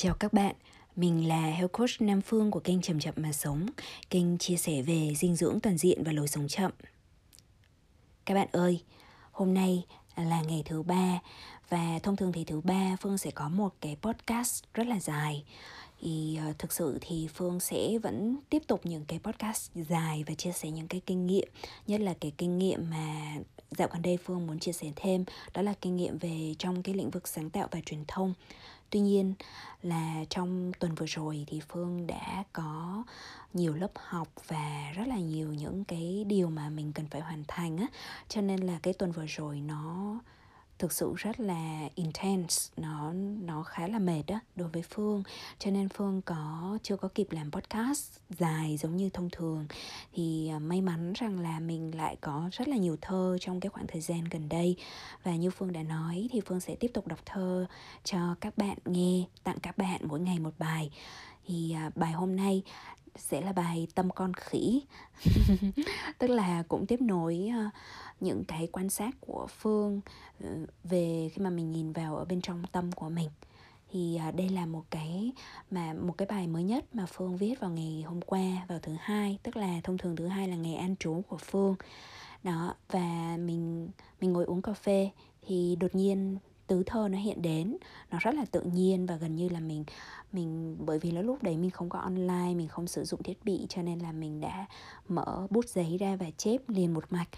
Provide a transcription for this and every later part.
Chào các bạn, mình là Health Coach Nam Phương của kênh Chậm Chậm Mà Sống, kênh chia sẻ về dinh dưỡng toàn diện và lối sống chậm. Các bạn ơi, hôm nay là ngày thứ ba và thông thường thì thứ ba Phương sẽ có một cái podcast rất là dài. Thì ờ, thực sự thì Phương sẽ vẫn tiếp tục những cái podcast dài và chia sẻ những cái kinh nghiệm nhất là cái kinh nghiệm mà dạo gần đây Phương muốn chia sẻ thêm đó là kinh nghiệm về trong cái lĩnh vực sáng tạo và truyền thông tuy nhiên là trong tuần vừa rồi thì phương đã có nhiều lớp học và rất là nhiều những cái điều mà mình cần phải hoàn thành á. Cho nên là cái tuần vừa rồi nó thực sự rất là intense nó nó khá là mệt đó đối với phương. Cho nên phương có chưa có kịp làm podcast dài giống như thông thường. Thì à, may mắn rằng là mình lại có rất là nhiều thơ trong cái khoảng thời gian gần đây. Và như phương đã nói thì phương sẽ tiếp tục đọc thơ cho các bạn nghe tặng các bạn mỗi ngày một bài. Thì à, bài hôm nay sẽ là bài tâm con khỉ. Tức là cũng tiếp nối uh, những cái quan sát của phương ờ, về khi mà mình nhìn vào ở bên trong tâm của mình. Thì à, đây là một cái mà, một cái bài mới nhất mà phương viết vào ngày hôm qua, vào thứ hai, tức là thông thường thứ hai là ngày an trú của phương. Đó, và mình mình ngồi uống cà phê thì đột nhiên tứ thơ nó hiện đến. Nó rất là tự nhiên và gần như là mình mình, bởi vì là lúc đấy mình không có online, mình không sử dụng thiết bị cho nên là mình đã mở bút giấy ra và chép liền một mạch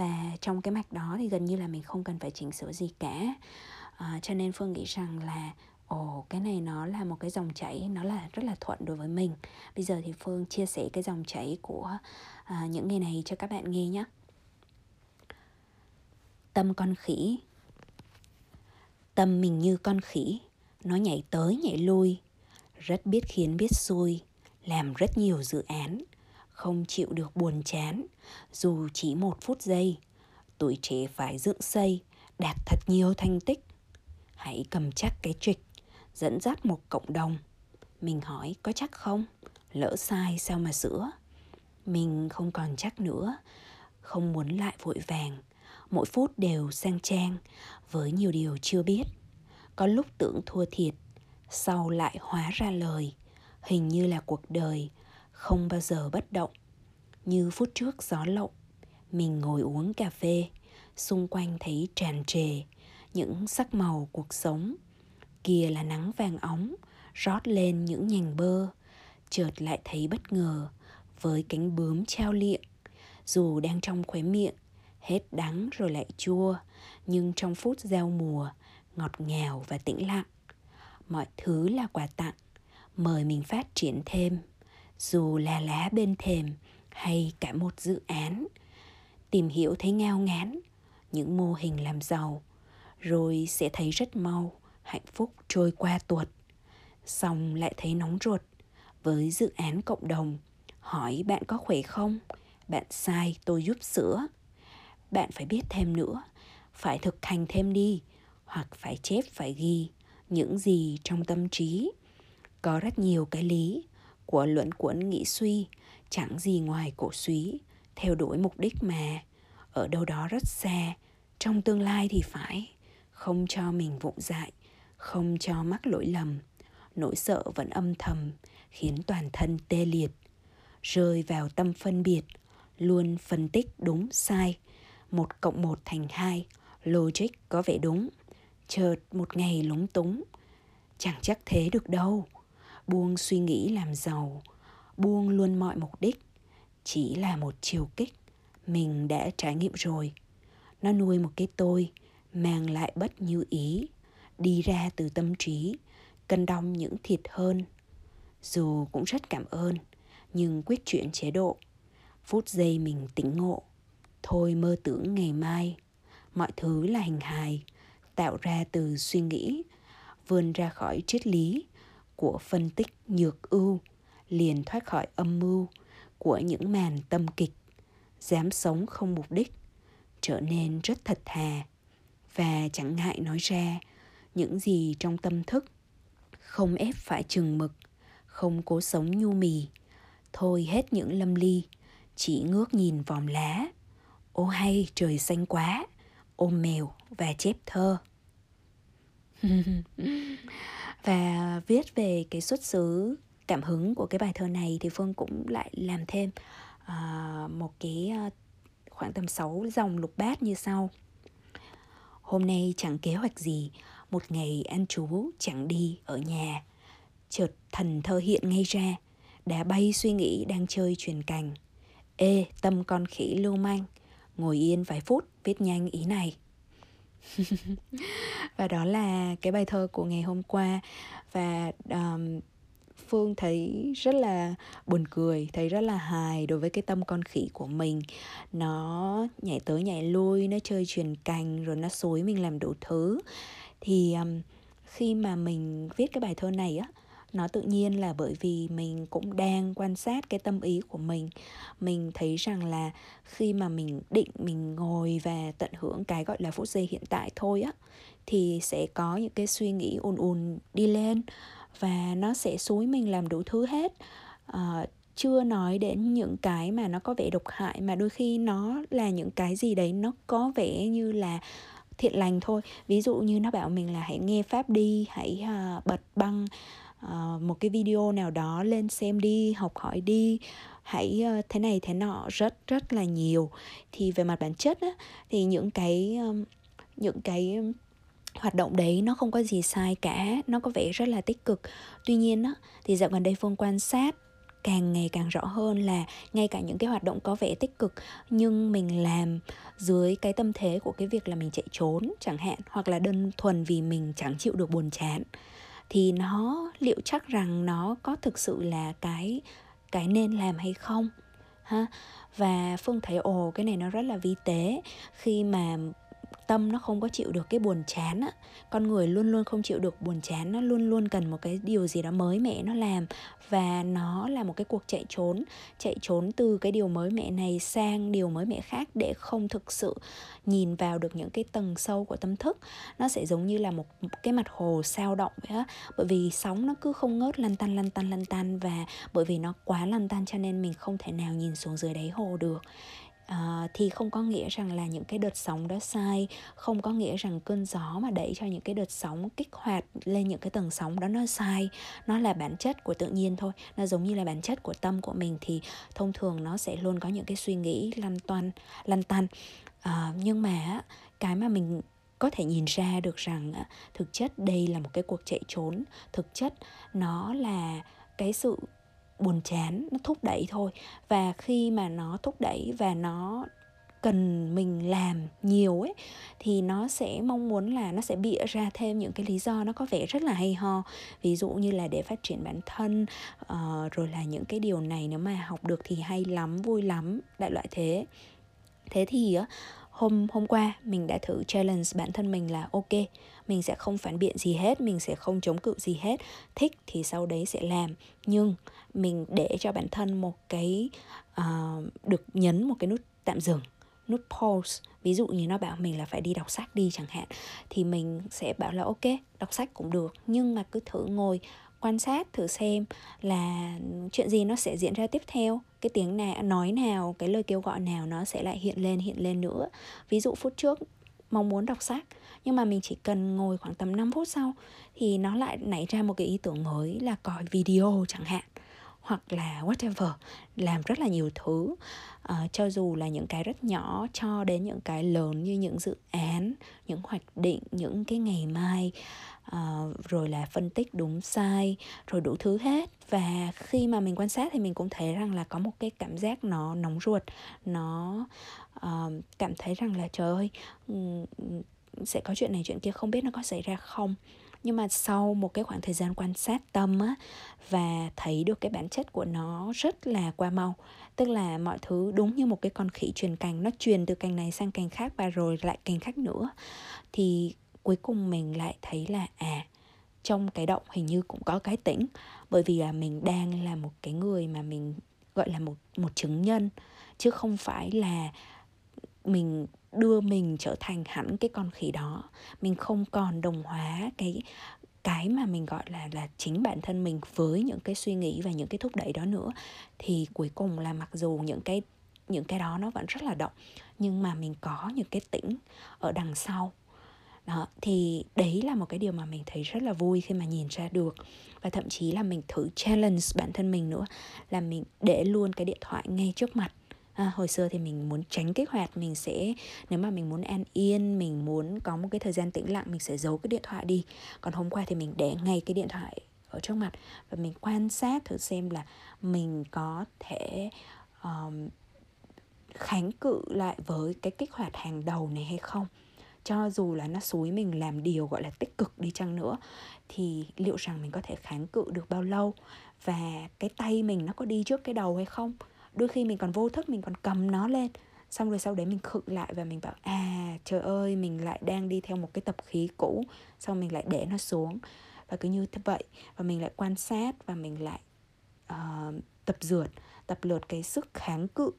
và trong cái mạch đó thì gần như là mình không cần phải chỉnh sửa gì cả. À, cho nên phương nghĩ rằng là ồ cái này nó là một cái dòng chảy nó là rất là thuận đối với mình. Bây giờ thì phương chia sẻ cái dòng chảy của à, những ngày này cho các bạn nghe nhé. Tâm con khỉ. Tâm mình như con khỉ. Nó nhảy tới nhảy lui. Rất biết khiến biết xui. Làm rất nhiều dự án không chịu được buồn chán. Dù chỉ một phút giây, tuổi trẻ phải dựng xây, đạt thật nhiều thành tích. Hãy cầm chắc cái trịch dẫn dắt một cộng đồng. Mình hỏi có chắc không? Lỡ sai sao mà sửa? Mình không còn chắc nữa, không muốn lại vội vàng. Mỗi phút đều sang trang, với nhiều điều chưa biết. Có lúc tưởng thua thiệt, sau lại hóa ra lời. Hình như là cuộc đời không bao giờ bất động. Như phút trước gió lộng, mình ngồi uống cà phê, xung quanh thấy tràn trề những sắc màu cuộc sống. Kia là nắng vàng óng, rót lên những nhành bơ, chợt lại thấy bất ngờ với cánh bướm trao liệng. Dù đang trong khóe miệng, hết đắng rồi lại chua, nhưng trong phút gieo mùa, ngọt ngào và tĩnh lặng. Mọi thứ là quà tặng, mời mình phát triển thêm dù là lá bên thềm hay cả một dự án, tìm hiểu thấy ngao ngán những mô hình làm giàu, rồi sẽ thấy rất mau hạnh phúc trôi qua tuột. Xong lại thấy nóng ruột với dự án cộng đồng. Hỏi bạn có khỏe không? Bạn sai, tôi giúp sửa. Bạn phải biết thêm nữa, phải thực hành thêm đi, hoặc phải chép, phải ghi những gì trong tâm trí. Có rất nhiều cái lý của luận cuốn nghĩ suy, chẳng gì ngoài cổ suý, theo đuổi mục đích mà. Ở đâu đó rất xa, trong tương lai thì phải. Không cho mình vụng dại, không cho mắc lỗi lầm. Nỗi sợ vẫn âm thầm, khiến toàn thân tê liệt. Rơi vào tâm phân biệt, luôn phân tích đúng sai. Một cộng một thành hai, logic có vẻ đúng. Chợt một ngày lúng túng, chẳng chắc thế được đâu buông suy nghĩ làm giàu. Buông luôn mọi mục đích. Chỉ là một chiều kích. Mình đã trải nghiệm rồi. Nó nuôi một cái tôi, mang lại bất như ý. Đi ra từ tâm trí, cân đong những thiệt hơn. Dù cũng rất cảm ơn, nhưng quyết chuyển chế độ. Phút giây mình tỉnh ngộ. Thôi mơ tưởng ngày mai. Mọi thứ là hình hài, tạo ra từ suy nghĩ, vươn ra khỏi triết lý của phân tích nhược ưu, liền thoát khỏi âm mưu của những màn tâm kịch, dám sống không mục đích, trở nên rất thật thà. Và chẳng ngại nói ra những gì trong tâm thức. Không ép phải chừng mực, không cố sống nhu mì. Thôi hết những lâm ly, chỉ ngước nhìn vòm lá. Ô hay, trời xanh quá, ôm mèo và chép thơ. và viết về cái xuất xứ cảm hứng của cái bài thơ này thì phương cũng lại làm thêm uh, một cái uh, khoảng tầm 6 dòng lục bát như sau. Hôm nay chẳng kế hoạch gì một ngày ăn chú chẳng đi ở nhà. Chợt thần thơ hiện ngay ra đã bay suy nghĩ đang chơi truyền cành ê tâm con khỉ lưu manh ngồi yên vài phút viết nhanh ý này. và đó là cái bài thơ của ngày hôm qua. Và um, phương thấy rất là buồn cười thấy rất là hài đối với cái tâm con khỉ của mình. Nó nhảy tới nhảy lui nó chơi truyền cành rồi nó xối mình làm đủ thứ. Thì um, khi mà mình viết cái bài thơ này á nó tự nhiên là bởi vì mình cũng đang quan sát cái tâm ý của mình. Mình thấy rằng là khi mà mình định mình ngồi và tận hưởng cái gọi là phút giây hiện tại thôi á thì sẽ có những cái suy nghĩ ùn ùn đi lên và nó sẽ xúi mình làm đủ thứ hết. À, chưa nói đến những cái mà nó có vẻ độc hại mà đôi khi nó là những cái gì đấy nó có vẻ như là thiện lành thôi. Ví dụ như nó bảo mình là hãy nghe pháp đi hãy uh, bật băng uh, một cái video nào đó lên xem đi học hỏi đi. Hãy uh, thế này thế nọ rất rất là nhiều. Thì về mặt bản chất á, thì những cái um, những cái hoạt động đấy nó không có gì sai cả. Nó có vẻ rất là tích cực. Tuy nhiên á, thì dạo gần đây phương quan sát càng ngày càng rõ hơn là ngay cả những cái hoạt động có vẻ tích cực nhưng mình làm dưới cái tâm thế của cái việc là mình chạy trốn chẳng hạn hoặc là đơn thuần vì mình chẳng chịu được buồn chán thì nó liệu chắc rằng nó có thực sự là cái cái nên làm hay không, ha? Và phương thấy, ồ, cái này nó rất là vi tế. Khi mà tâm nó không có chịu được cái buồn chán á. Con người luôn luôn không chịu được buồn chán, nó luôn luôn cần một cái điều gì đó mới mẻ nó làm. Và nó là một cái cuộc chạy trốn chạy trốn từ cái điều mới mẻ này sang điều mới mẻ khác để không thực sự nhìn vào được những cái tầng sâu của tâm thức. Nó sẽ giống như là một cái mặt hồ sao động vậy á. Bởi vì sóng nó cứ không ngớt lăn tăn lăn tăn lăn tăn và bởi vì nó quá lăn tăn cho nên mình không thể nào nhìn xuống dưới đáy hồ được à, thì không có nghĩa rằng là những cái đợt sóng đó sai không có nghĩa rằng cơn gió mà đẩy cho những cái đợt sóng kích hoạt lên những cái tầng sóng đó nó sai. Nó là bản chất của tự nhiên thôi nó giống như là bản chất của tâm của mình thì thông thường nó sẽ luôn có những cái suy nghĩ lăn toan lăn tăn. À, nhưng mà cái mà mình có thể nhìn ra được rằng thực chất đây là một cái cuộc chạy trốn. Thực chất nó là cái sự buồn chán nó thúc đẩy thôi. Và khi mà nó thúc đẩy và nó cần mình làm nhiều ấy thì nó sẽ mong muốn là nó sẽ bịa ra thêm những cái lý do nó có vẻ rất là hay ho. Ví dụ như là để phát triển bản thân uh, rồi là những cái điều này nếu mà học được thì hay lắm vui lắm đại loại thế. Thế thì hôm hôm qua mình đã thử challenge bản thân mình là ok mình sẽ không phản biện gì hết mình sẽ không chống cự gì hết thích thì sau đấy sẽ làm. Nhưng mình để cho bản thân một cái uh, được nhấn một cái nút tạm dừng nút pause. Ví dụ như nó bảo mình là phải đi đọc sách đi chẳng hạn, thì mình sẽ bảo là ok, đọc sách cũng được. Nhưng mà cứ thử ngồi, quan sát, thử xem là chuyện gì nó sẽ diễn ra tiếp theo. Cái tiếng nào, nói nào, cái lời kêu gọi nào nó sẽ lại hiện lên hiện lên nữa. Ví dụ phút trước mong muốn đọc sách, nhưng mà mình chỉ cần ngồi khoảng tầm 5 phút sau thì nó lại nảy ra một cái ý tưởng mới là coi video chẳng hạn hoặc là whatever làm rất là nhiều thứ. Uh, cho dù là những cái rất nhỏ cho đến những cái lớn như những dự án những hoạch định những cái ngày mai uh, rồi là phân tích đúng sai rồi đủ thứ hết. Và khi mà mình quan sát thì mình cũng thấy rằng là có một cái cảm giác nó nóng ruột nó uh, cảm thấy rằng là trời ơi sẽ có chuyện này chuyện kia không biết nó có xảy ra không? Nhưng mà sau một cái khoảng thời gian quan sát tâm á, và thấy được cái bản chất của nó rất là qua mau, tức là mọi thứ đúng như một cái con khỉ truyền cành, nó truyền từ cành này sang cành khác và rồi lại cành khác nữa, thì cuối cùng mình lại thấy là à trong cái động hình như cũng có cái tĩnh. Bởi vì là mình đang là một cái người mà mình gọi là một một chứng nhân, chứ không phải là mình đưa mình trở thành hẳn cái con khỉ đó. Mình không còn đồng hóa cái cái mà mình gọi là là chính bản thân mình với những cái suy nghĩ và những cái thúc đẩy đó nữa. Thì cuối cùng là mặc dù những cái những cái đó nó vẫn rất là động, nhưng mà mình có những cái tĩnh ở đằng sau. Đó, thì đấy là một cái điều mà mình thấy rất là vui khi mà nhìn ra được. Và thậm chí là mình thử challenge bản thân mình nữa, là mình để luôn cái điện thoại ngay trước mặt à, hồi xưa thì mình muốn tránh kích hoạt mình sẽ nếu mà mình muốn an yên mình muốn có một cái thời gian tĩnh lặng mình sẽ giấu cái điện thoại đi. Còn hôm qua thì mình để ngay cái điện thoại ở trước mặt và mình quan sát thử xem là mình có thể um, kháng cự lại với cái kích hoạt hàng đầu này hay không. Cho dù là nó xúi mình làm điều gọi là tích cực đi chăng nữa thì liệu rằng mình có thể kháng cự được bao lâu? Và cái tay mình nó có đi trước cái đầu hay không? Đôi khi mình còn vô thức mình còn cầm nó lên. Xong rồi sau đấy mình khựng lại và mình bảo à trời ơi mình lại đang đi theo một cái tập khí cũ. Xong mình lại để nó xuống. Và cứ như thế vậy. Và mình lại quan sát và mình lại uh, tập dượt tập lượt cái sức kháng cự.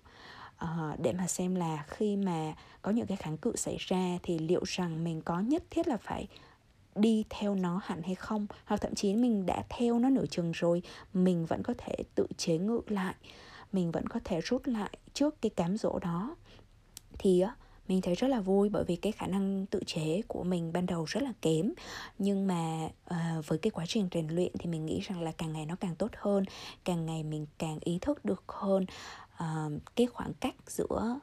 Uh, để mà xem là khi mà có những cái kháng cự xảy ra thì liệu rằng mình có nhất thiết là phải đi theo nó hẳn hay không? Hoặc thậm chí mình đã theo nó nửa chừng rồi mình vẫn có thể tự chế ngự lại mình vẫn có thể rút lại trước cái cám dỗ đó. Thì á mình thấy rất là vui bởi vì cái khả năng tự chế của mình ban đầu rất là kém. Nhưng mà uh, với cái quá trình rèn luyện thì mình nghĩ rằng là càng ngày nó càng tốt hơn càng ngày mình càng ý thức được hơn uh, cái khoảng cách giữa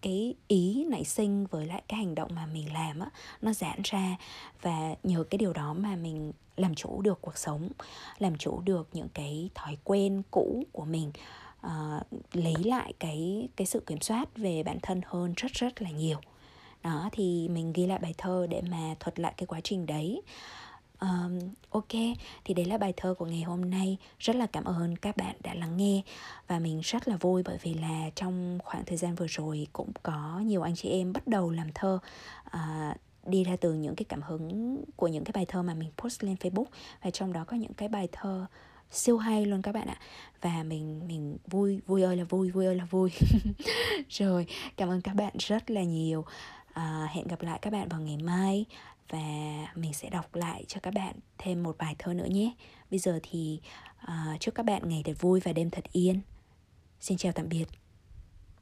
cái ý nảy sinh với lại cái hành động mà mình làm á nó giãn ra. Và nhờ cái điều đó mà mình làm chủ được cuộc sống làm chủ được những cái thói quen cũ của mình uh, lấy lại cái cái sự kiểm soát về bản thân hơn rất rất là nhiều. Đó thì mình ghi lại bài thơ để mà thuật lại cái quá trình đấy. Um, ok thì đấy là bài thơ của ngày hôm nay. Rất là cảm ơn các bạn đã lắng nghe và mình rất là vui bởi vì là trong khoảng thời gian vừa rồi cũng có nhiều anh chị em bắt đầu làm thơ uh, đi ra từ những cái cảm hứng của những cái bài thơ mà mình post lên Facebook và trong đó có những cái bài thơ siêu hay luôn các bạn ạ. Và mình mình vui vui ơi là vui vui ơi là vui. Rồi cảm ơn các bạn rất là nhiều. À, hẹn gặp lại các bạn vào ngày mai. Và mình sẽ đọc lại cho các bạn thêm một bài thơ nữa nhé. Bây giờ thì à, chúc các bạn ngày thật vui và đêm thật yên. Xin chào tạm biệt.